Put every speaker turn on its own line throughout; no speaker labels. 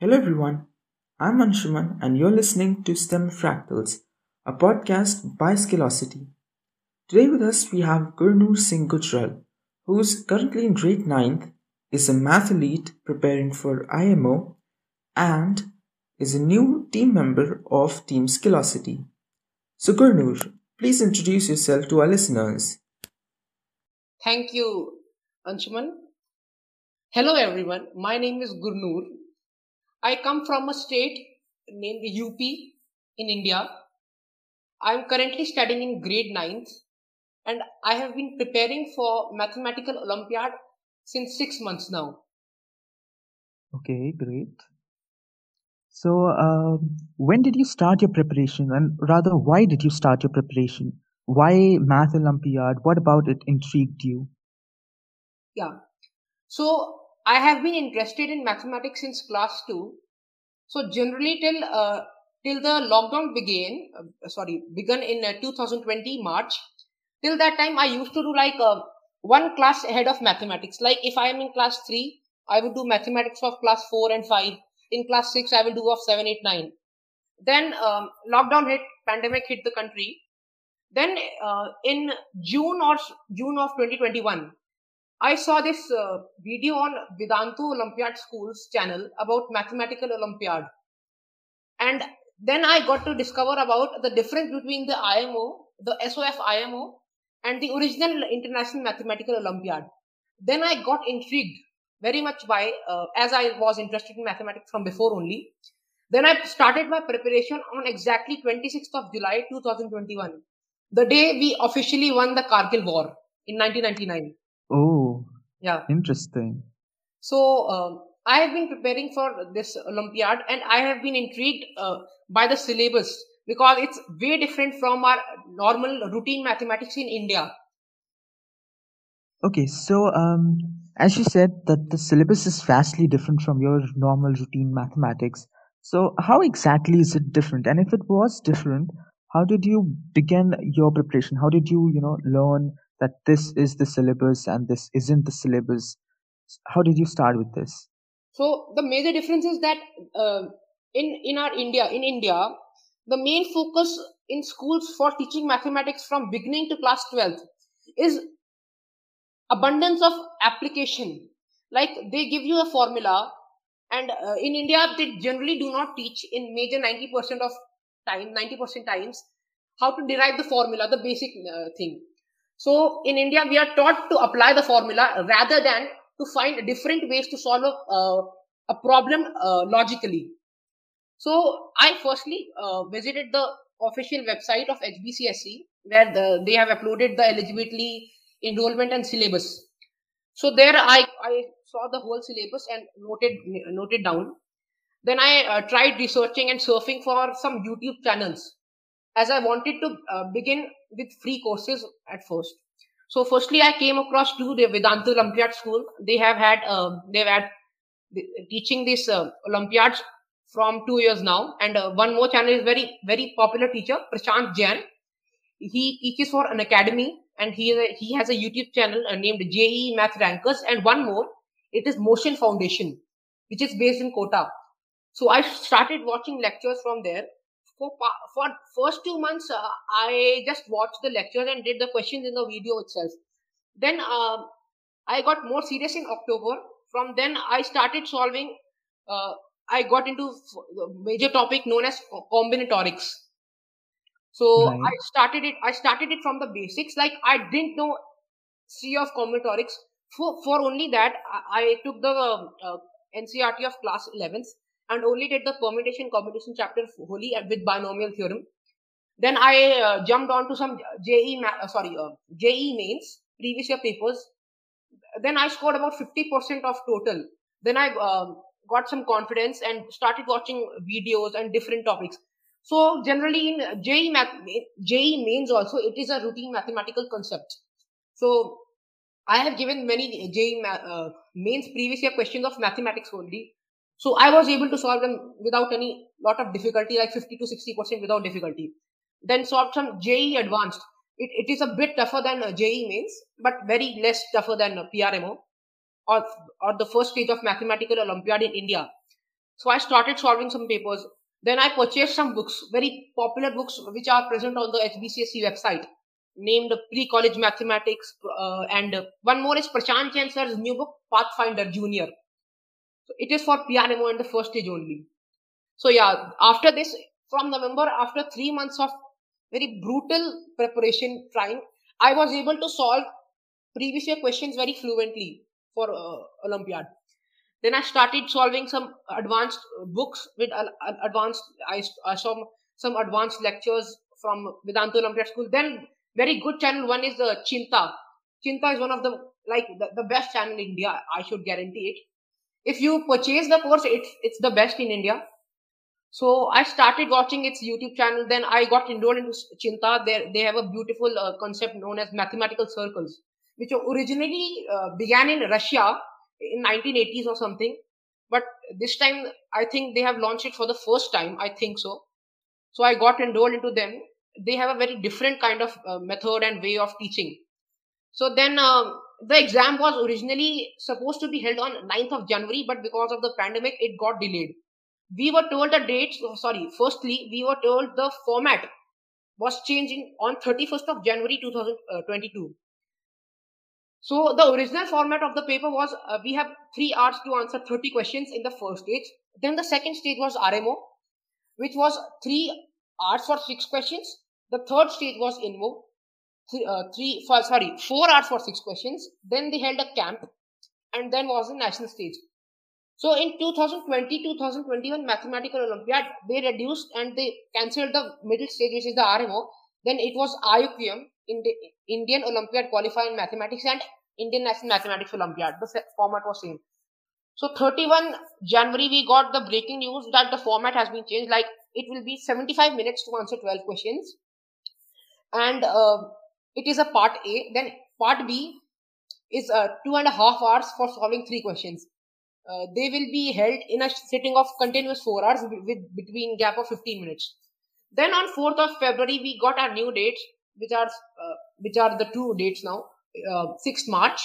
Hello everyone, I'm Anshuman and you're listening to STEM Fractals, a podcast by Skillocity. Today with us we have Gurnoor Singh Gujral, who's currently in grade 9th, is a mathlete preparing for IMO, and is a new team member of Team Skillocity. So Gurnoor, please introduce yourself to our listeners.
Thank you, Anshuman. Hello everyone, my name is Gurnoor. I come from a state named UP in India. I am currently studying in grade 9th and I have been preparing for mathematical olympiad since 6 months now.
Okay, great. So, um, when did you start your preparation, and rather, why did you start your preparation? Why Math Olympiad? What about it intrigued you?
Yeah. So I have been interested in mathematics since class 2. So generally till uh, till the lockdown began, uh, sorry, began in uh, 2020 March. Till that time, I used to do like uh, one class ahead of mathematics. Like if I am in class 3, I would do mathematics of class 4 and 5. In class 6, I will do of 7, 8, 9. Then um, lockdown hit, pandemic hit the country. Then uh, in June or June of 2021, I saw this uh, video on Vedantu Olympiad School's channel about mathematical Olympiad. And then I got to discover about the difference between the IMO, the SOF IMO, and the original International Mathematical Olympiad. Then I got intrigued very much by, uh, as I was interested in mathematics from before only. Then I started my preparation on exactly 26th of July 2021, the day we officially won the Kargil War in 1999.
Oh,
Yeah.
interesting.
So um, I have been preparing for this Olympiad and I have been intrigued uh, by the syllabus because it's way different from our normal routine mathematics in India.
Okay, so um, as you said that the syllabus is vastly different from your normal routine mathematics. So how exactly is it different? And if it was different, how did you begin your preparation? How did you, you know, learn that this is the syllabus and this isn't the syllabus? How did you start with this?
So the major difference is that uh, in in our India in India the main focus in schools for teaching mathematics from beginning to class 12th is abundance of application like they give you a formula and uh, in india they generally do not teach in major 90% of time 90% times how to derive the formula the basic uh, thing so in india we are taught to apply the formula rather than to find different ways to solve a, uh, a problem uh, logically. So i firstly uh, visited the official website of HBCSE where the, they have uploaded the eligibility enrollment and syllabus. So there i i saw the whole syllabus and noted noted down. Then i uh, tried researching and surfing for some youtube channels. As i wanted to uh, begin with free courses at first. So firstly i came across to the Vedantu olympiad school. They have had um, they've had teaching these uh, olympiads from two years now. And uh, one more channel is very very popular teacher prashant jain. He teaches for Unacademy and he is a, he has a YouTube channel uh, named JEE Math Rankers. And one more it is Motion Foundation which is based in Kota. So I started watching lectures from there. For for first two months uh, I just watched the lectures and did the questions in the video itself. Then uh, I got more serious in October. From then I started solving. Uh, I got into the major topic known as combinatorics. So I started it. I started it from the basics. Like I didn't know C of combinatorics. For for only that, I, I took the um, uh, NCERT of class 11th and only did the permutation combination chapter wholly with binomial theorem. Then I uh, jumped on to some JEE uh, sorry uh, JEE mains previous year papers. Then I scored about 50% of total. Then I um, got some confidence and started watching videos and different topics. So generally in JEE math, JEE mains also it is a routine mathematical concept. So I have given many JEE ma- uh, mains previous year questions of mathematics only. So I was able to solve them without any lot of difficulty, like 50 to 60 percent without difficulty. Then solved some JEE advanced. It, it is a bit tougher than uh, JEE mains, but very less tougher than uh, PRMO or or the first stage of mathematical Olympiad in India. So I started solving some papers. Then I purchased some books, very popular books, which are present on the HBCSE website, named Pre-College Mathematics, uh, and one more is Prashant Jain sir's new book, Pathfinder Junior. So it is for PRMO in the first stage only. So yeah, after this, from November, after three months of very brutal preparation trying, I was able to solve previous year questions very fluently for uh, Olympiad. Then I started solving some advanced books with uh, advanced. I, I saw some advanced lectures from Vedantu Olympiad School. Then very good channel. One is the Cheenta. Cheenta is one of the like the, the best channel in India. I should guarantee it. If you purchase the course, it's it's the best in India. So I started watching its YouTube channel. Then I got enrolled into Cheenta. They they have a beautiful uh, concept known as mathematical circles, which originally uh, began in Russia in 1980s or something. But this time, I think they have launched it for the first time. I think so. So I got enrolled into them. They have a very different kind of uh, method and way of teaching. So then um, the exam was originally supposed to be held on 9th of January, but because of the pandemic, it got delayed. We were told the dates oh, sorry firstly we were told the format was changing on 31st of january 2022 so the original format of the paper was uh, we have 3 hours to answer 30 questions in the first stage. Then the second stage was rmo which was 3 hours for 6 questions. The third stage was INMO three, uh, three for, sorry 4 hours for 6 questions then they held a camp and then was the national stage so in 2020-2021 Mathematical Olympiad, they reduced and they cancelled the middle stage, which is the RMO. Then it was IOQM, Indian Olympiad Qualifying Mathematics and Indian National Mathematics Olympiad. The format was same. So 31 January, we got the breaking news that the format has been changed. Like it will be 75 minutes to answer 12 questions. And uh, it is a part A. Then part B is uh, two and a half hours for solving three questions. Uh, they will be held in a sitting of continuous four hours with between gap of 15 minutes. Then on 4th of February, we got our new dates, which are uh, which are the two dates now. Uh, 6th March,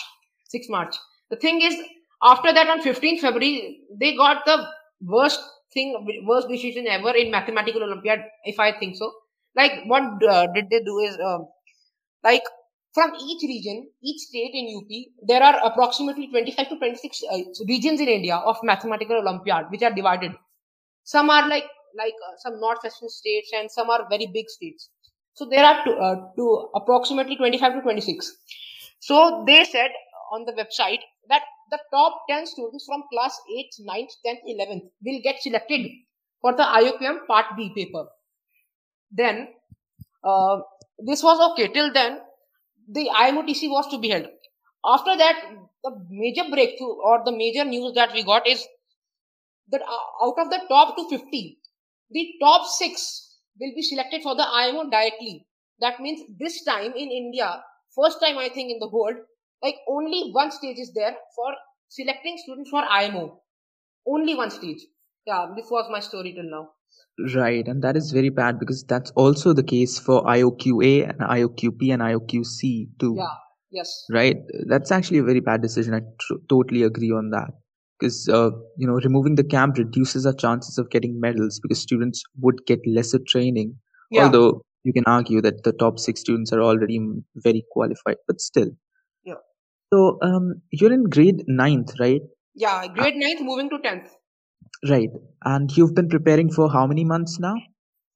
6th March. The thing is, after that on 15th February, they got the worst thing, worst decision ever in mathematical Olympiad, if I think so. Like what uh, did they do is, uh, like from each region, each state in UP, there are approximately 25 to 26 uh, regions in India of mathematical Olympiad, which are divided. Some are like like uh, some northwestern states, and some are very big states. So there are two, uh, two approximately 25 to 26. So they said on the website that the top 10 students from class 8th, 9th, 10th, 11th will get selected for the IOQM Part B paper. Then uh, this was okay till then the IMOTC was to be held. After that, the major breakthrough or the major news that we got is that uh, out of the top 250, the top six will be selected for the IMO directly. That means this time in India, first time I think in the world, like only one stage is there for selecting students for IMO. Only one stage. Yeah, this was my story till now.
Right, and that is very bad because that's also the case for IOQA and IOQP and IOQC too.
Yeah, yes.
Right, that's actually a very bad decision. I tr- totally agree on that because uh, you know removing the camp reduces our chances of getting medals because students would get lesser training. Yeah. Although you can argue that the top six students are already very qualified, but still.
Yeah.
So um, you're in grade ninth, right?
Yeah, grade ninth, moving to tenth.
Right. And you've been preparing for how many months now?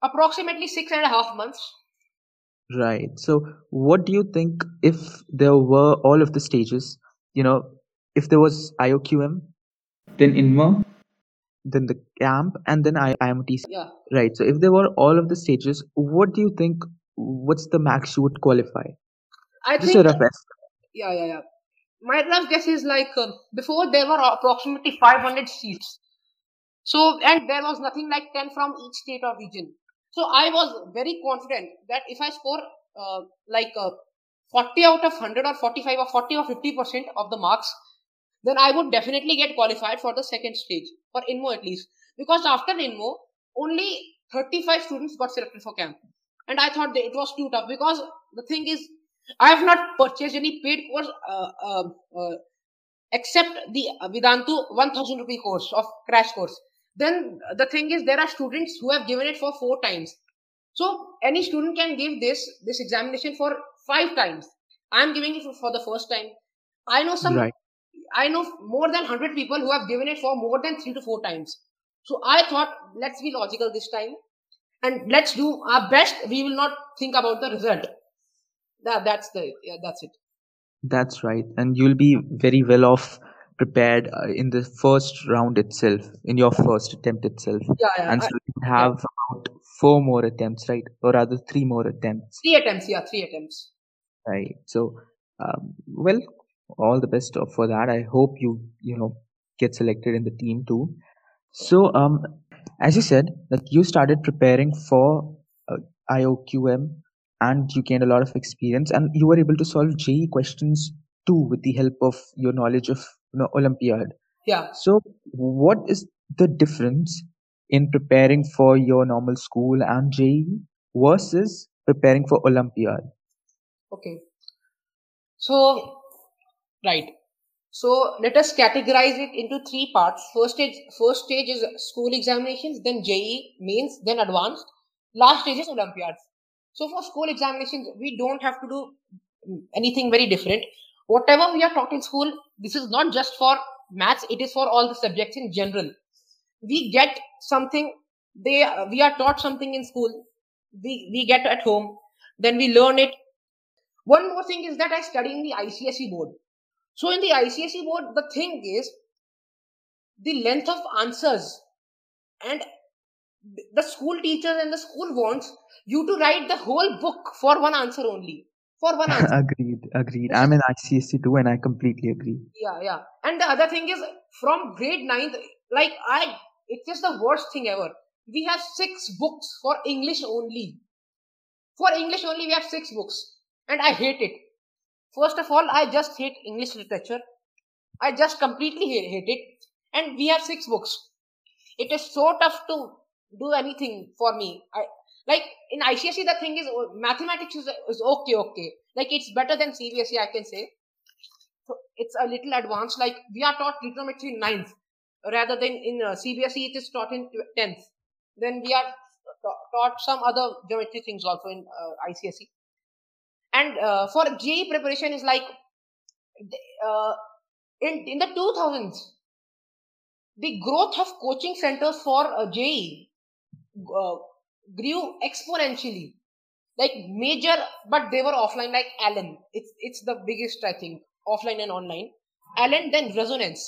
Approximately six and a half months.
Right. So, what do you think if there were all of the stages? You know, if there was IOQM, then INMO, then the camp, and then I- IMTC.
Yeah.
Right. So, if there were all of the stages, what do you think? What's the max you would qualify?
I Just think. A rough Yeah, yeah, yeah. My rough guess is like uh, before there were approximately 500 seats so, and there was nothing like 10 from each state or region. So I was very confident that if I score uh, like uh, 40 out of 100 or 45 or 40 or 50% of the marks, then I would definitely get qualified for the second stage, for INMO at least. Because after INMO, only 35 students got selected for camp. And I thought it was too tough because the thing is, I have not purchased any paid course uh, uh, uh except the Vedantu 1000 rupee course of crash course. Then the thing is there are students who have given it for four times. So any student can give this this examination for five times. I'm giving it for the first time. I know some
Right.
i know more than 100 people who have given it for more than three to four times. So i thought let's be logical this time and let's do our best. We will not think about the result. That, that's the yeah, that's it.
That's right. And you'll be very well off prepared uh, in the first round itself, in your first attempt itself.
yeah, yeah
And
I-
so you have about four more attempts, right? Or rather, three more attempts,
three attempts yeah three attempts
right? So, um, well, all the best for that. I hope you, you know, get selected in the team too. So, um, as you said, that you started preparing for uh, IOQM and you gained a lot of experience and you were able to solve JEE questions too with the help of your knowledge of know, Olympiad.
yeah.
So, what is the difference in preparing for your normal school and JEE versus preparing for Olympiad?
okay. So right. So let us categorize it into three parts. First stage first stage is school examinations then JEE mains, then advanced. Last stage is olympiads. So for school examinations we don't have to do anything very different whatever we are taught in school this is not just for maths it is for all the subjects in general we get something they we are taught something in school we we get at home then we learn it one more thing is that I study in the ICSE board. So in the ICSE board, the thing is the length of answers and the school teachers and the school wants you to write the whole book for one answer only. For one answer.
agreed, agreed. I'm in ICSE too, and I completely agree.
yeah, yeah. And the other thing is from grade ninth, like I, it's just the worst thing ever. We have six books for English only. For English only, we have six books. And I hate it. First of all, I just hate English literature. I just completely hate, hate it. And we have six books. It is so tough to do anything for me. I like in ICSE the thing is uh, mathematics is, is okay, okay. Like it's better than CBSE, I can say. So it's a little advanced. Like we are taught trigonometry in ninth, rather than in uh, CBSE it is taught in tenth. Then we are taught some other geometry things also in uh, ICSE. And uh, for JEE preparation is like uh, in in the 2000s, the growth of coaching centers for uh, JEE uh, grew exponentially. Like major, but they were offline. Like Allen, it's it's the biggest I think offline and online. Allen then Resonance.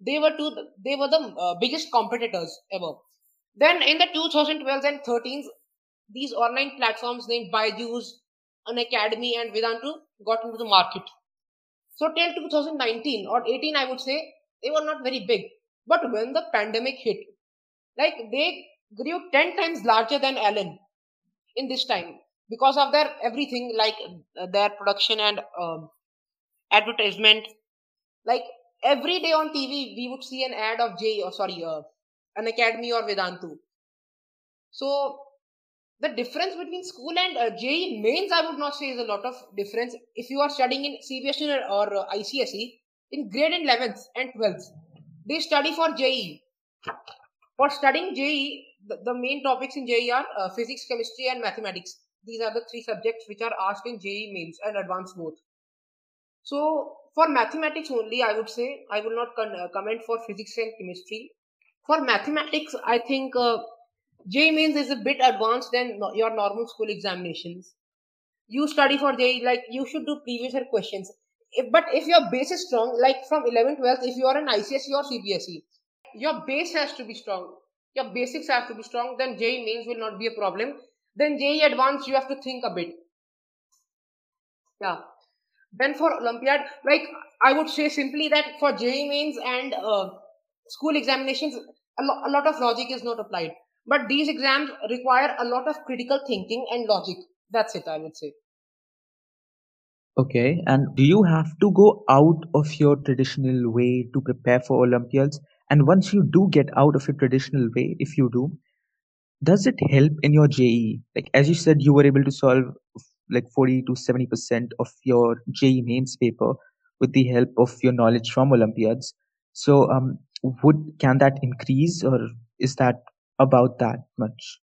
They were two. They were the uh, biggest competitors ever. Then in the 2012s and 13s, these online platforms named Byju's, Unacademy, and Vedantu got into the market. So till 2019 or 18, I would say they were not very big. But when the pandemic hit, like they grew 10 times larger than Allen in this time because of their everything, like uh, their production and um, advertisement. Like every day on TV, we would see an ad of J or sorry, uh, Unacademy or Vedantu. So the difference between school and uh, JEE mains, I would not say is a lot of difference. If you are studying in CBSE or, or uh, ICSE, in grade 11th and 12th, they study for JEE. For studying JEE, the, main topics in JEE are uh, physics, chemistry, and mathematics. These are the three subjects which are asked in JEE mains and advanced both. So for mathematics only, I would say I will not con- uh, comment for physics and chemistry. For mathematics, I think uh, JEE mains is a bit advanced than no- your normal school examinations. You study for JEE like you should do previous year questions. If, but if your base is strong, like from 11th, 12th, if you are an ICSE or CBSE, your base has to be strong. Your basics have to be strong. Then JEE mains will not be a problem. Then JEE advanced, you have to think a bit. Yeah. Then for Olympiad, like I would say simply that for JEE mains and uh, school examinations, a, lo- a lot of logic is not applied. But these exams require a lot of critical thinking and logic. That's it, I would say.
Okay, and do you have to go out of your traditional way to prepare for Olympiads? And once you do get out of your traditional way, if you do, does it help in your JEE? Like as you said, you were able to solve like 40 to 70% of your JEE mains paper with the help of your knowledge from Olympiads. So, um, would can that increase or is that about that much?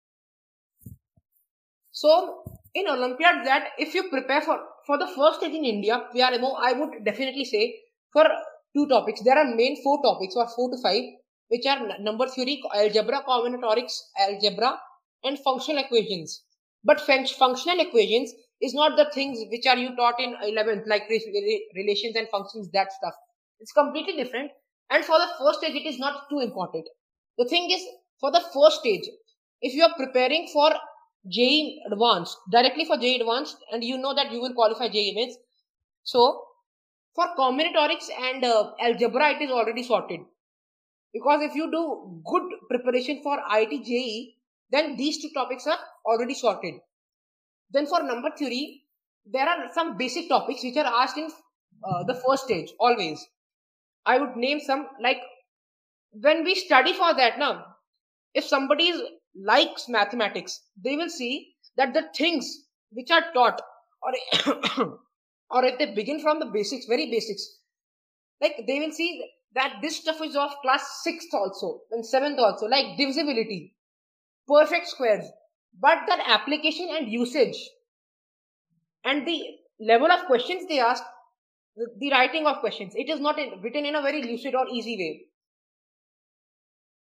So in Olympiad, that if you prepare for for the first stage in India, we PRMO, I would definitely say for two topics. There are main four topics or four to five, which are number theory, algebra, combinatorics, algebra, and functional equations. But functional equations is not the things which are you taught in 11th, like relations and functions, that stuff. It's completely different. And for the first stage, it is not too important. The thing is, for the first stage, if you are preparing for JEE Advanced, directly for JEE Advanced, and you know that you will qualify JEE Mains. So, for combinatorics and uh, algebra, it is already sorted. Because if you do good preparation for IIT JEE, then these two topics are already sorted. Then for number theory, there are some basic topics which are asked in uh, the first stage always. I would name some like when we study for that now, if somebody likes mathematics, they will see that the things which are taught or or if they begin from the basics, very basics, like they will see that this stuff is of class sixth also and seventh also, like divisibility, perfect squares, but that application and usage and the level of questions they ask, the, the writing of questions, it is not in, written in a very lucid or easy way.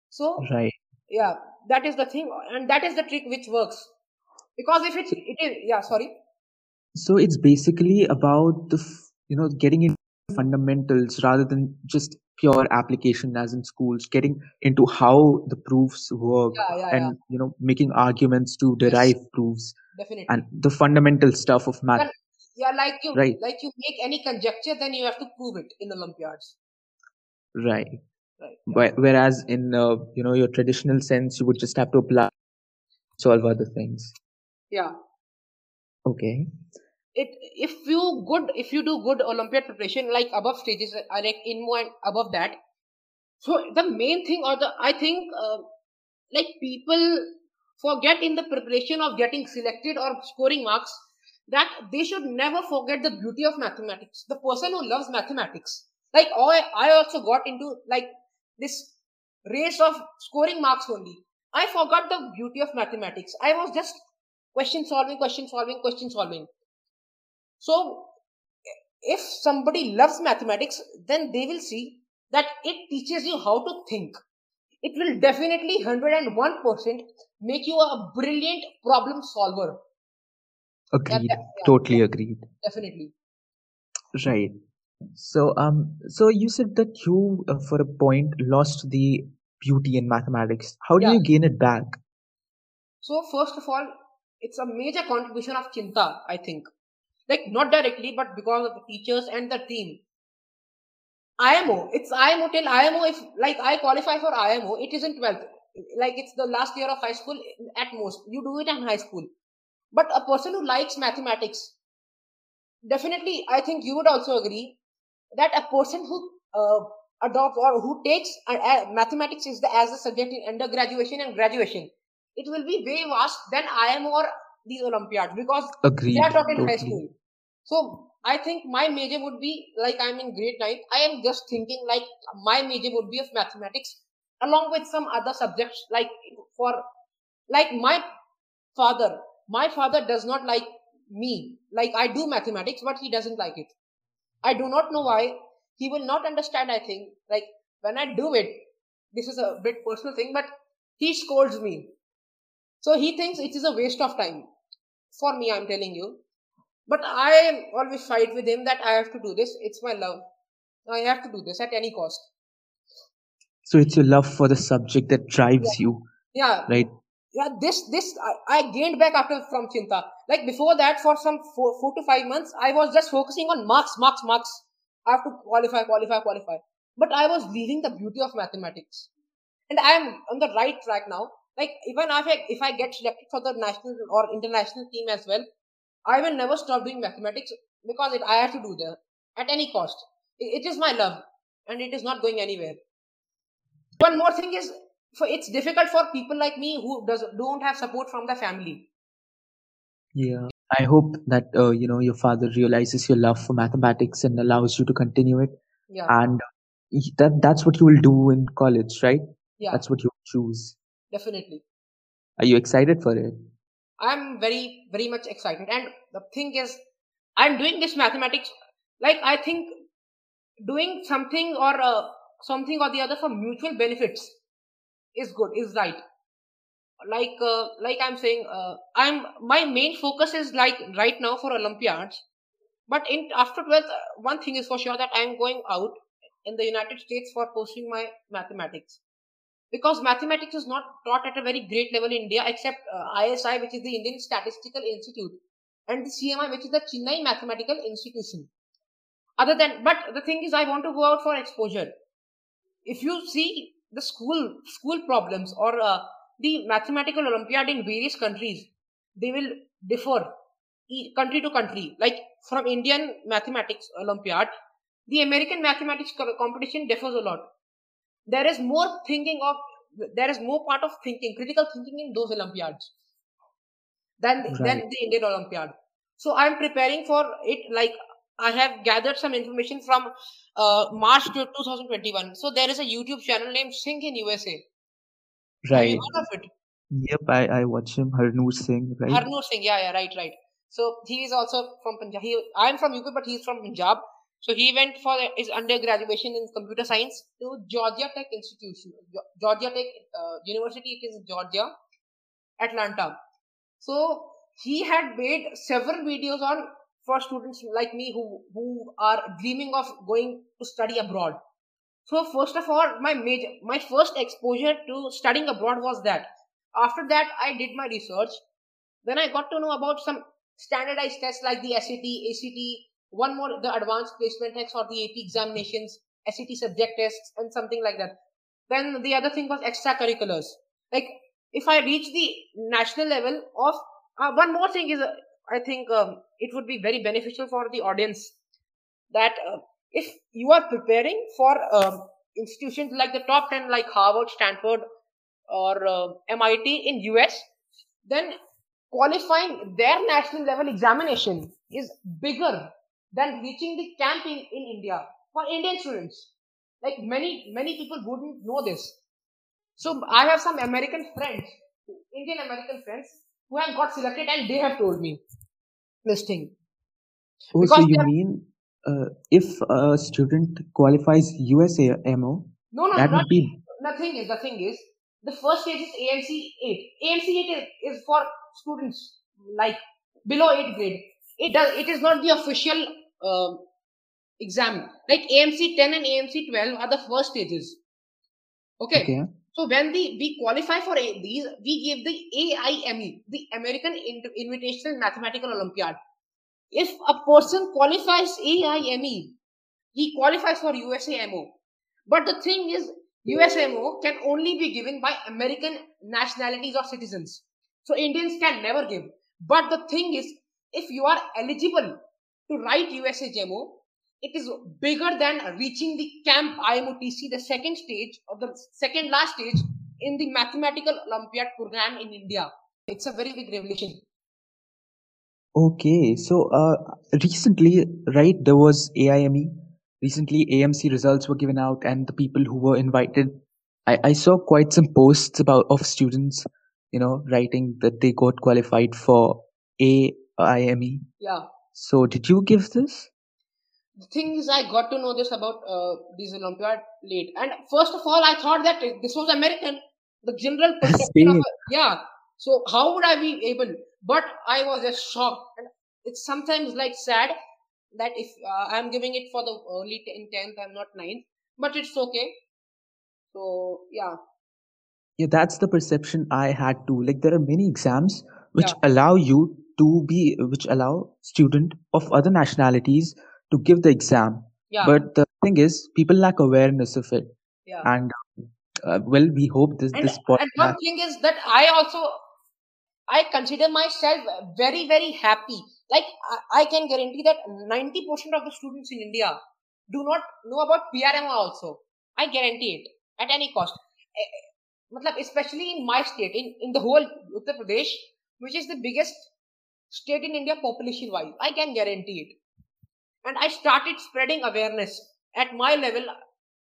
So,
right.
yeah, that is the thing, and that is the trick which works. Because if it, it is, yeah, sorry.
So it's basically about the, you know, getting into fundamentals rather than just pure application as in schools getting into how the proofs work
yeah, yeah,
and
yeah.
you know making arguments to derive yes, proofs
definitely.
and the fundamental stuff of math.
Yeah like you right. like you make any conjecture then you have to prove it in olympiads.
Right.
Right yeah.
whereas in uh, you know your traditional sense you would just have to apply solve other things.
Yeah.
Okay
it if you good if you do good olympiad preparation like above stages i like in and above that so the main thing or the i think uh, like people forget in the preparation of getting selected or scoring marks that they should never forget the beauty of mathematics. The person who loves mathematics like i i also got into like this race of scoring marks only. I forgot the beauty of mathematics. I was just question solving question solving question solving so, if somebody loves mathematics, then they will see that it teaches you how to think. It will definitely 101% make you a brilliant problem solver.
Agreed. Yeah, yeah, totally yeah, agreed.
Definitely.
Right. So, um, so you said that you, uh, for a point, lost the beauty in mathematics. How do you gain it back?
So, first of all, it's a major contribution of Cheenta, I think like not directly but because of the teachers and the team IMO, it's IMO till IMO. If like I qualify for IMO, it is in 12th. Like it's the last year of high school at most. You do it in high school. But a person who likes mathematics, definitely, I think you would also agree that a person who uh, adopts or who takes uh, uh, mathematics is the, as a subject in undergraduate and graduation, it will be way vast than IMO or the Olympiad because
Agreed.
they are taught in totally. high school. So I think my major would be like I'm in grade 9. I am just thinking like my major would be of mathematics along with some other subjects like for like my father. My father does not like me. Like I do mathematics, but he doesn't like it. I do not know why. He will not understand, I think. Like when I do it, this is a bit personal thing, but he scolds me. So he thinks it is a waste of time. For me, I'm telling you. But I always fight with him that I have to do this. It's my love. I have to do this at any cost.
So it's your love for the subject that drives
yeah.
you.
Yeah.
Right.
Yeah, this this I, I, gained back after from Cheenta. Like before that, for some four, four to five months, I was just focusing on marks, marks, marks. I have to qualify, qualify, qualify. But I was leaving the beauty of mathematics, and I am on the right track now. Like even if I if I get selected for the national or international team as well, I will never stop doing mathematics because it, I have to do that at any cost. It, it is my love and it is not going anywhere. One more thing is, for it's difficult for people like me who does don't have support from the family.
Yeah, I hope that uh, you know your father realizes your love for mathematics and allows you to continue it.
Yeah,
and that that's what you will do in college, right?
Yeah,
that's what you choose.
Definitely.
Are you excited for it?
I'm very, very much excited. And the thing is, I'm doing this mathematics. Like, I think doing something or uh, something or the other for mutual benefits is good, is right. Like, uh, like I'm saying, uh, I'm my main focus is like right now for Olympiads. But in after 12th, uh, one thing is for sure that I'm going out in the United States for pursuing my mathematics because mathematics is not taught at a very great level in India except uh, ISI, which is the Indian Statistical Institute, and the CMI, which is the Chennai Mathematical Institution. Other than, but the thing is, I want to go out for exposure. If you see the school school problems or uh, the mathematical Olympiad in various countries, they will differ country to country. Like from Indian mathematics Olympiad, the American mathematics competition differs a lot there is more thinking of there is more part of thinking critical thinking in those olympiads than right. than the indian olympiad. So i'm preparing for it like i have gathered some information from uh, march to 2021 so there is a youtube channel named Singh in USA
right. heard of it? Yep i i watch him harnoor singh right?
Harnoor singh yeah yeah right right. So he is also from punjab. He, i'm from UK, but he's from punjab so he went for his undergraduate in computer science to Georgia Tech Institution, Georgia Tech uh, University. It is Georgia, Atlanta. So he had made several videos on for students like me who who are dreaming of going to study abroad. So first of all, my major, my first exposure to studying abroad was that. After that, I did my research. Then I got to know about some standardized tests like the SAT, ACT, one more the advanced placement tests or the AP examinations, SAT subject tests, and something like that. Then the other thing was extracurriculars. Like if I reach the national level of uh, one more thing is uh, I think um, it would be very beneficial for the audience that uh, if you are preparing for um, institutions like the top 10 like Harvard, Stanford or uh, MIT in US, then qualifying their national level examination is bigger than reaching the camping in, in India for Indian students. Like many, many people wouldn't know this. So I have some American friends, Indian American friends, who have got selected and they have told me this thing.
Oh, because so you mean uh, if a student qualifies USAMO,
no, no, that would be. The thing is, the thing is, the first stage is AMC 8. AMC 8 is, is for students like below 8th grade. It does. It is not the official uh, exam. Like AMC 10 and AMC 12 are the first stages. Okay. okay. So when the we qualify for a, these, we give the AIME, the American Invitational Mathematical Olympiad. If a person qualifies AIME, he qualifies for USAMO. But the thing is, USAMO can only be given by American nationalities or citizens. So Indians can never give. But the thing is, if you are eligible to write USAJMO, it is bigger than reaching the camp IMOTC, the second stage or the second last stage in the mathematical Olympiad program in India. It's a very big revolution.
Okay, so uh, recently, right, there was AIME. Recently, AMC results were given out, and the people who were invited, I, I saw quite some posts about of students, you know, writing that they got qualified for AIME.
Yeah.
So, did you give this?
The thing is, I got to know this about uh, these Olympiad late. And first of all, I thought that this was American. The general perception of yeah. So how would I be able? But I was just shocked, and it's sometimes like sad that if uh, I'm giving it for the early in tenth, I'm not ninth, but it's okay. So yeah.
Yeah, that's the perception I had too. Like there are many exams which yeah. allow you to be which allow student of other nationalities to give the exam.
Yeah.
but the thing is people lack awareness of it.
Yeah.
and uh, well we hope this
and,
this
and one thing is that i also i consider myself very very happy. Like i, I can guarantee that 90% of the students in india do not know about prm also. I guarantee it at any cost. Eh, eh, especially in my state in, in the whole uttar pradesh which is the biggest state in India population wise. I can guarantee it. And I started spreading awareness at my level.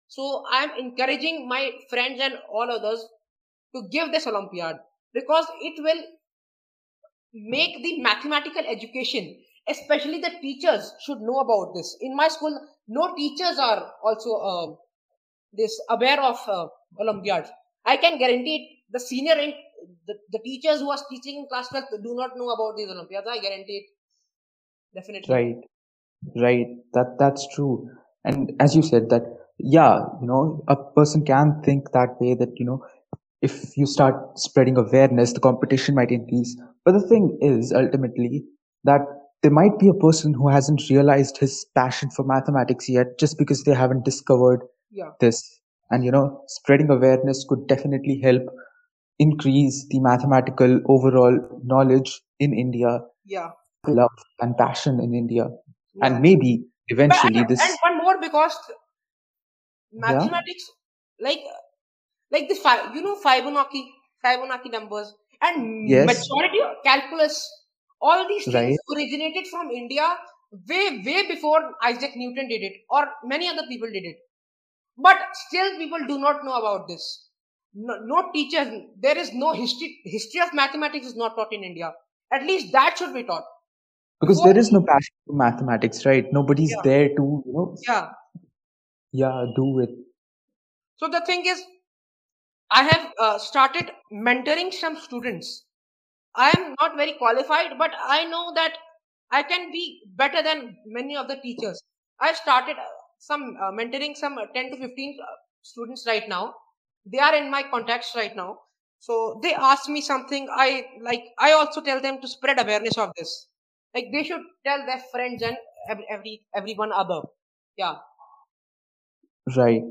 So I am encouraging my friends and all others to give this Olympiad because it will make the mathematical education, especially the teachers, should know about this. In my school, no teachers are also uh, this aware of uh, Olympiads. I can guarantee it, the senior and the, the teachers who are teaching in class 12 do not know about these Olympiads. I guarantee it. Definitely.
Right. Right. That that's true. And as you said that, yeah, you know, a person can think that way that, you know, if you start spreading awareness, the competition might increase. But the thing is ultimately that there might be a person who hasn't realized his passion for mathematics yet just because they haven't discovered
Yeah.
this. And you know, spreading awareness could definitely help increase the mathematical overall knowledge in India,
Yeah.
love and passion in India.
yeah.
And maybe eventually
and,
this
and one more because mathematics, like like the fi- you know Fibonacci Fibonacci numbers and
Yes.
majority of calculus, all these things
Right.
originated from India way way before Isaac Newton did it or many other people did it. But still, people do not know about this. No, no teachers. There is no history. History of mathematics is not taught in India. At least that should be taught.
because there is no passion for mathematics, right? Nobody's
Yeah.
there to, you know,
Yeah.
yeah, do it.
So the thing is, I have uh, started mentoring some students. I am not very qualified, but I know that I can be better than many of the teachers. I started uh, some uh, mentoring some uh, 10 to 15 uh, students right now. They are in my contacts right now. So they ask me something. I like. I also tell them to spread awareness of this. Like they should tell their friends and every, every everyone other. Yeah.
Right.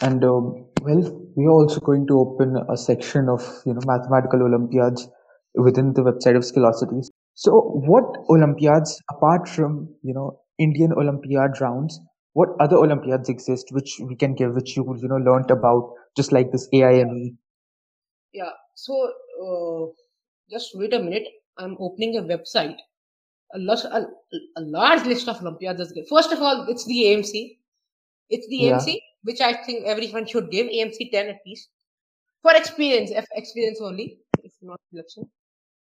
And um, well, we are also going to open a section of you know mathematical Olympiads within the website of Skillocity. So, what Olympiads apart from you know Indian Olympiad rounds? What other Olympiads exist which we can give, which you you know learnt about, just like this AIME?
Yeah. So uh, just wait a minute. I'm opening a website. A, lot, a, a large list of Olympiads. First of all, it's the AMC. It's the
Yeah.
AMC, which I think everyone should give. AMC 10 at least. For experience, if experience only, if not selection.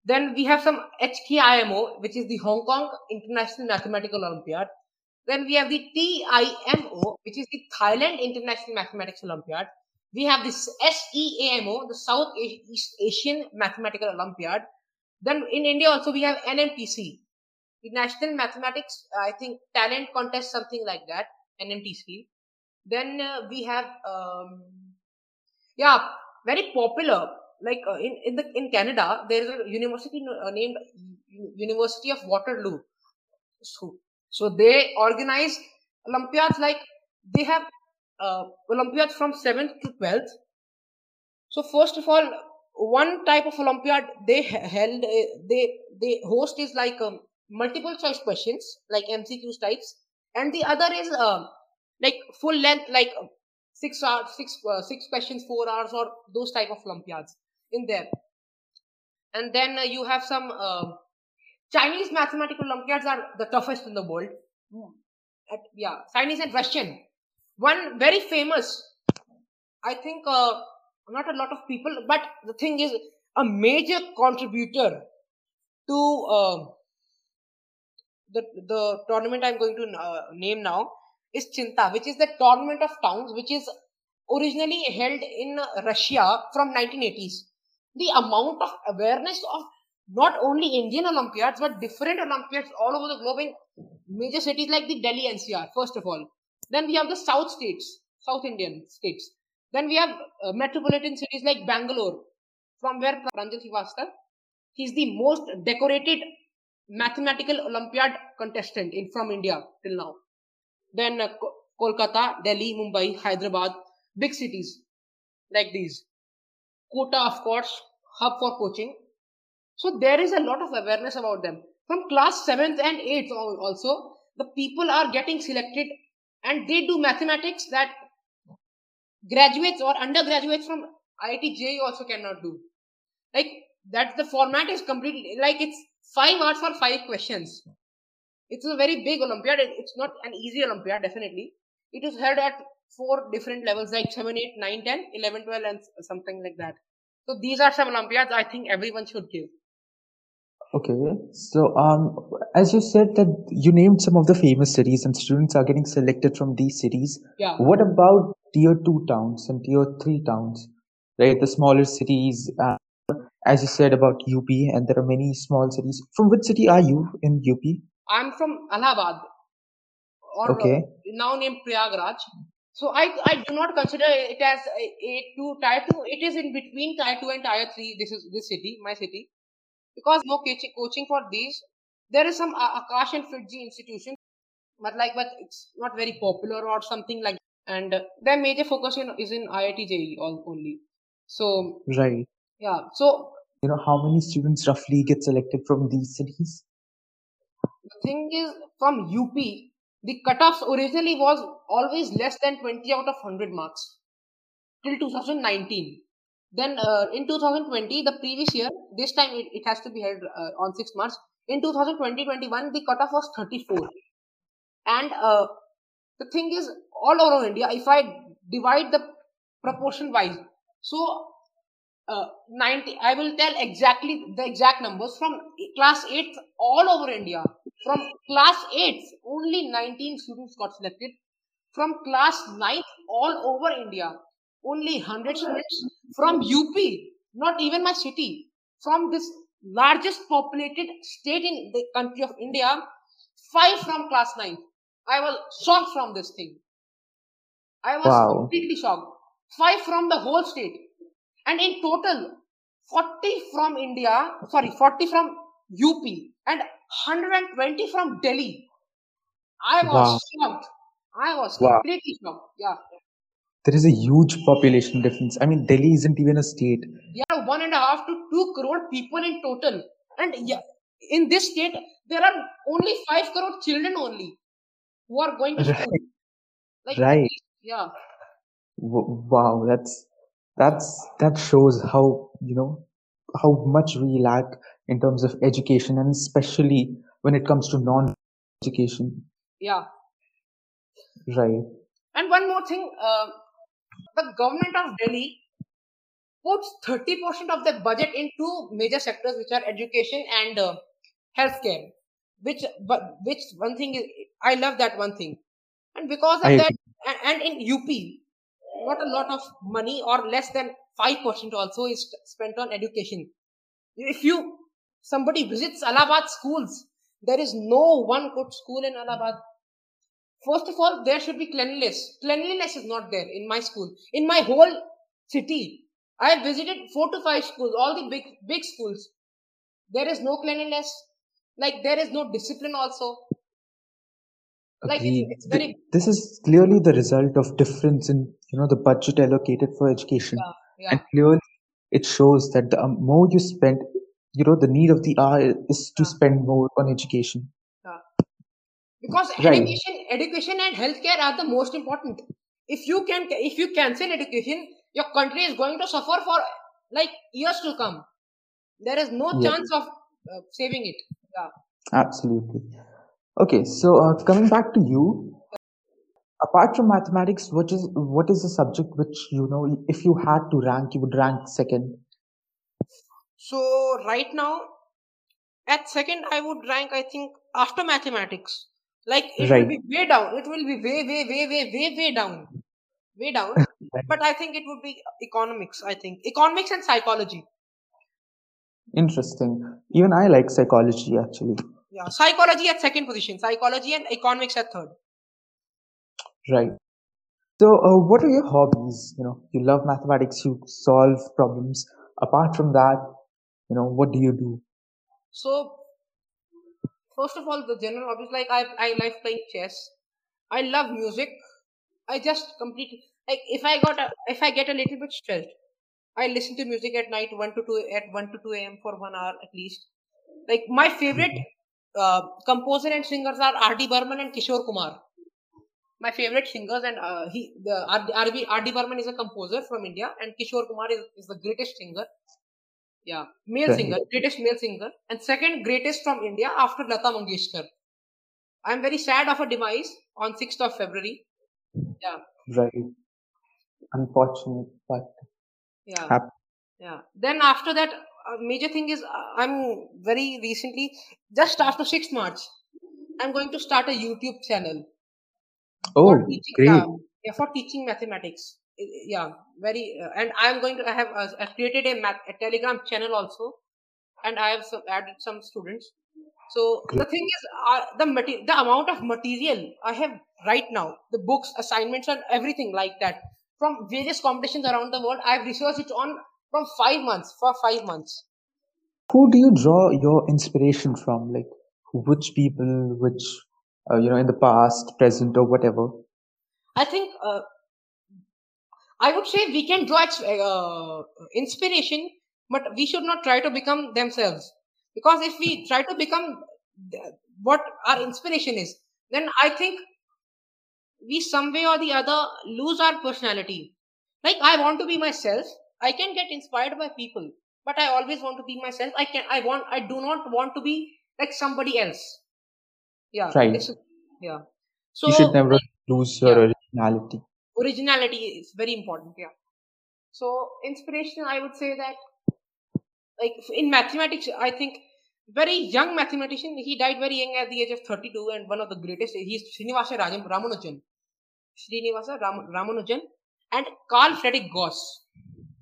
Then we have some HKIMO, which is the Hong Kong International Mathematical Olympiad. Then we have the TIMO, which is the Thailand International Mathematics Olympiad. We have this SEAMO, the South East Asian Mathematical Olympiad. Then in India also we have NMTC, the National Mathematics, I think Talent Contest, something like that, NMTC. Then uh, we have, um, yeah, very popular. Like uh, in in the in Canada, there is a university uh, named University of Waterloo. So, so they organize Olympiads like they have uh, Olympiads from seventh to twelfth. So first of all, one type of Olympiad they held uh, they they host is like um, multiple choice questions like MCQs types, and the other is um, like full length like uh, six hours six uh, six questions four hours or those type of Olympiads in there. And then uh, you have some um Chinese mathematical Olympiads are the toughest in the world. At, yeah, Chinese and Russian. One very famous, I think, uh, not a lot of people, but the thing is, a major contributor to uh, the the tournament I'm going to uh, name now is Cheenta, which is the tournament of towns, which is originally held in Russia from 1980s. The amount of awareness of not only Indian Olympiads but different Olympiads all over the globe in major cities like the Delhi NCR, first of all. Then we have the South states, South Indian states. Then we have uh, metropolitan cities like Bangalore, from where Pranjal Srivastava, he's the most decorated mathematical Olympiad contestant in from India till now. Then uh, Kolkata, Delhi, Mumbai, Hyderabad, big cities like these. Kota, of course, hub for coaching. So there is a lot of awareness about them. From class 7th and 8th also, the people are getting selected and they do mathematics that graduates or undergraduates from IIT JEE also cannot do. Like that the format is completely like it's five hours for five questions. It's a very big Olympiad. It's not an easy Olympiad, definitely. It is held at four different levels like 7, 8, 9, 10, 11, 12, and something like that. So these are some Olympiads I think everyone should give.
Okay, so um, as you said that you named some of the famous cities and students are getting selected from these cities.
Yeah.
What about tier two towns and tier three towns, right? The smaller cities, uh, as you said about UP, and there are many small cities. From which city are you in UP?
I'm from Allahabad, or uh,
Okay,
now named Prayagraj. So I, I do not consider it as a, a two tier two. It is in between tier two and tier three. This is this city, my city, because no coaching for these. There is some Aakash and FIITJEE institution, but like but it's not very popular or something like. And uh, their major focus in, is in IIT JEE only. So
right.
yeah, so
You know, how many students roughly get selected from these cities?
the thing is from UP, the cutoffs originally was always less than 20 out of 100 marks till 2019. Then uh, in 2020, the previous year, this time it, it has to be held uh, on 6 March. In 2020-21, the cutoff was 34. And uh, the thing is, all over India, if I divide the proportion wise, so uh, 90, I will tell exactly the exact numbers from class 8 all over India. From class 8, only 19 students got selected. From class 9th all over India, only 100 students. From UP, not even my city, from this largest populated state in the country of India, five from class nine. I was shocked from this thing. I was
Wow.
completely shocked. Five from the whole state. And in total, 40 from India, sorry, 40 from UP and 120 from Delhi. I was
Wow.
shocked. I was
Wow.
completely shocked. Yeah.
There is a huge population difference. I mean, Delhi isn't even a state.
Yeah, one and a half to two crore people in total. And yeah, in this state, there are only five crore children only who are going to
Right.
school. Like,
Right.
yeah.
W- Wow, that's that's that shows how, you know, how much we lack in terms of education and especially when it comes to non-education.
Yeah.
Right.
And one more thing, uh, the government of Delhi puts 30% of their budget in two major sectors, which are education and uh, healthcare. Which, but which one thing is, I love that one thing. And because
I
of that,
agree.
and, and in UP, not a lot of money or less than 5% also is spent on education. If you, somebody visits Allahabad schools, there is no one good school in Allahabad. First of all, there should be cleanliness. Cleanliness is not there in my school. In my whole city, I have visited four to five schools, all the big big schools. There is no cleanliness. Like there is no discipline also. Like it's, it's very
This is clearly the result of difference in, you know, the budget allocated for education.
yeah, yeah,
And clearly it shows that the um, more you spend, you know, the need of the hour is to
yeah,
spend more on education.
Because
Right.
education, education and healthcare are the most important. If you can, if you cancel education, your country is going to suffer for like years to come. There is no
Yeah,
chance of uh, saving it. Yeah.
absolutely. Okay, so uh, coming back to you, apart from mathematics, what is what is the subject which you know, if you had to rank, you would rank second?
So right now, at second, I would rank. I think after mathematics, like it will be way down. It will be way, way, way, way, way, way down, way down.
Right.
But I think it would be economics. I think economics and psychology.
Interesting. Even I like psychology actually.
Yeah, psychology at second position. Psychology and economics at third.
Right. So, uh, what are your hobbies? You know, you love mathematics, you solve problems. Apart from that, you know, what do you do?
So first of all, the general hobbies like I I like playing chess. I love music. I just completely like if I got a, if I get a little bit stressed, I listen to music at night one to two at one to two a.m. for one hour at least. Like my favorite uh, composer and singers are R.D. Burman and Kishore Kumar. My favorite singers and uh, he the R.D. Burman is a composer from India and Kishore Kumar is, is the greatest singer. Yeah, male
Right.
singer, greatest male singer, and second greatest from India after Lata Mangeshkar. I'm very sad of her demise on 6th of February. Yeah,
Right. Unfortunate, but
yeah.
happy.
Yeah. Then after that, a major thing is uh, I'm very recently, just after 6th March, I'm going to start a YouTube channel.
Oh,
for teaching,
great.
yeah, yeah, for teaching mathematics. I- I- Yeah, very, uh, and I'm going to I have uh, I've created a, math, a Telegram channel also, and I have some, added some students. So the thing is, uh, the mate- the amount of material I have right now, the books, assignments, and everything like that from various competitions around the world, I've researched it on from five months for five months.
Who do you draw your inspiration from? Like, which people, which, uh, you know, in the past, present, or whatever?
I think uh, I would say we can draw uh, inspiration, but we should not try to become themselves. Because if we try to become what our inspiration is, then I think we some way or the other lose our personality. Like I want to be myself. I can get inspired by people, but I always want to be myself. I can. I want. I do not want to be like somebody else. Yeah.
Right.
Yeah. So
You should never lose your
yeah
originality.
Originality is very important yeah. So inspiration i would say that like in mathematics i think very young mathematician he died very young at the age of 32 and one of the greatest he's srinivasa Rajam, ramanujan srinivasa Ram, ramanujan and carl friedrich gauss.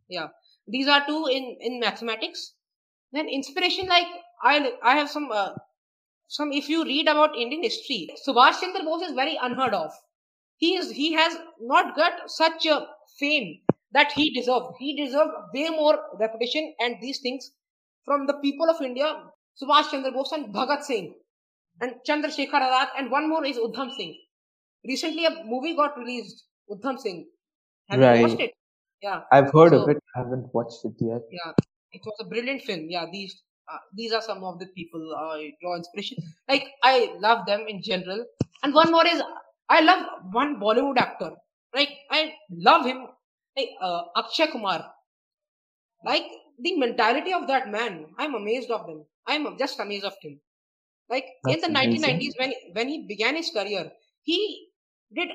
Yeah. These are two in in mathematics. Then inspiration like i i have some uh, some if you read about indian history subhash chandra bose is very unheard of he is he has not got such a fame that he deserved. He deserved way more reputation and these things from the people of India, Subhash Chandra Bose and Bhagat Singh and Chandrasekhar Azad and one more is Udham Singh. Recently a movie got released, Udham Singh. Have you watched
Right.
it? Yeah.
I've heard of it. I haven't watched it yet.
yeah, it was a brilliant film. Yeah, these uh, these are some of the people I draw inspiration. Like I love them in general. And one more is I love one Bollywood actor. Like I love him, like uh, Akshay Kumar. Like the mentality of that man, I'm amazed of him. I'm just amazed of him. Like in the
amazing.
1990s, when when he began his career, he did.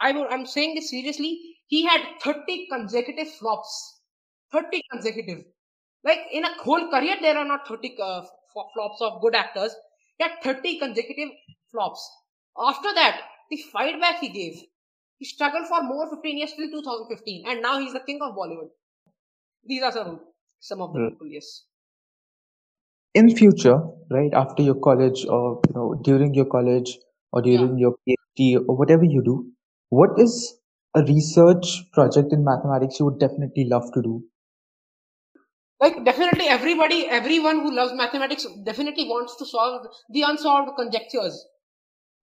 I, will- I'm saying this seriously. He had 30 consecutive flops. 30 consecutive. Like in a whole career, there are not 30 uh, flops of good actors. He had 30 consecutive flops. After that, the fight back he gave, he struggled for more 15 years till 2015, and now he's the king of Bollywood. These are some some of the
Mm.
people. Yes.
In future, right after your college, or you know, during your college, or
Yeah.
during your PhD, or whatever you do, what is a research project in mathematics you would definitely love to do?
Like definitely, everybody, everyone who loves mathematics definitely wants to solve the unsolved conjectures,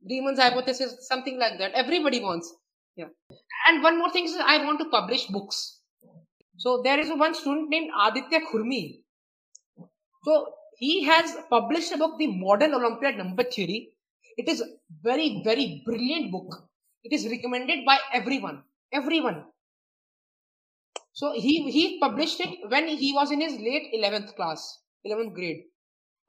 Riemann's hypothesis, something like that. Everybody wants. Yeah. And one more thing is, I want to publish books. So there is one student named Aditya Khurmi. So he has published a book, The Modern Olympiad Number Theory. It is very, very brilliant book. It is recommended by everyone. Everyone. So he he published it when he was in his late eleventh class, eleventh grade.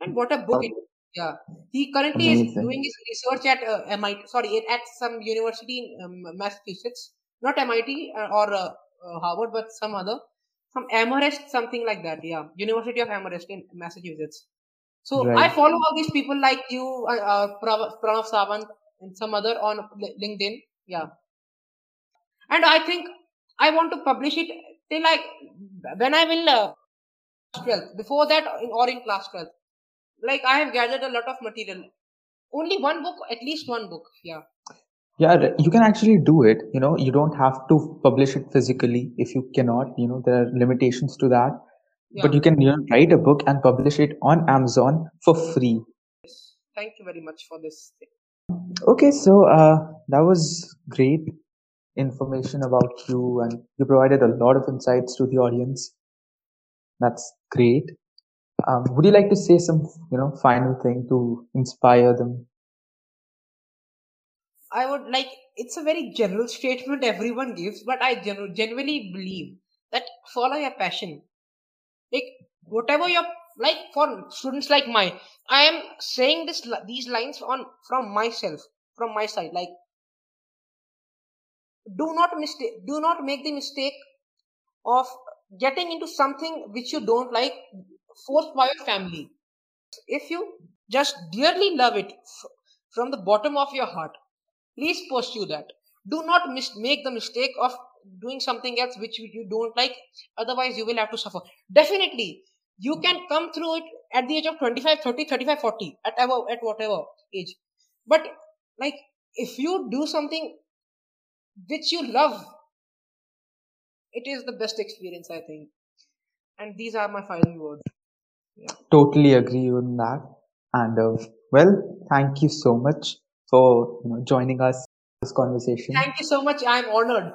And what a book it! Yeah, he currently is doing his research at uh, MIT. Sorry, at, at some university in um, Massachusetts, not MIT uh, or uh, uh, Harvard, but some other, some Amherst, something like that. Yeah, University of Amherst in Massachusetts. So I follow all these people like you, uh, uh, Pranav, Sawant, and some other on LinkedIn. Yeah, and I think I want to publish it till like when I will uh, 12th. Before that, or in class 12th. Like I have gathered a lot of material. Only one book, at least one book. Yeah.
Yeah, you can actually do it. You know, you don't have to publish it physically if you cannot. You know, there are limitations to that.
Yeah.
But you can, you know, write a book and publish it on Amazon for free.
Thank you very much for this. Thing.
Okay, so uh, that was great information about you, and you provided a lot of insights to the audience. That's great. Um, would you like to say some, you know, final thing to inspire them?
I would like. It's a very general statement everyone gives, but I genu- genuinely believe that follow your passion. Like whatever your like for students like mine, I am saying this these lines on from myself, from my side. Like do not mistake, do not make the mistake of getting into something which you don't like forced by your family. If you just dearly love it from the bottom of your heart, please pursue that. Do not mis- make the mistake of doing something else which you, don't like, otherwise, you will have to suffer. Definitely, you can come through it at the age of 25, 30, 35, 40, at, at whatever age. But, like, if you do something which you love, it is the best experience, I think. And these are my final words.
Totally agree on that. And uh, well, thank you so much for you know, joining us this conversation.
Thank you so much. I'm honored.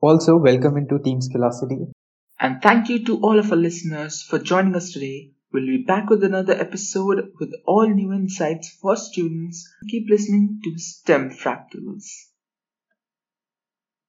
Also, welcome into Team Skillocity. And thank you to all of our listeners for joining us today. We'll be back with another episode with all new insights for students. Keep listening to STEM Fractals.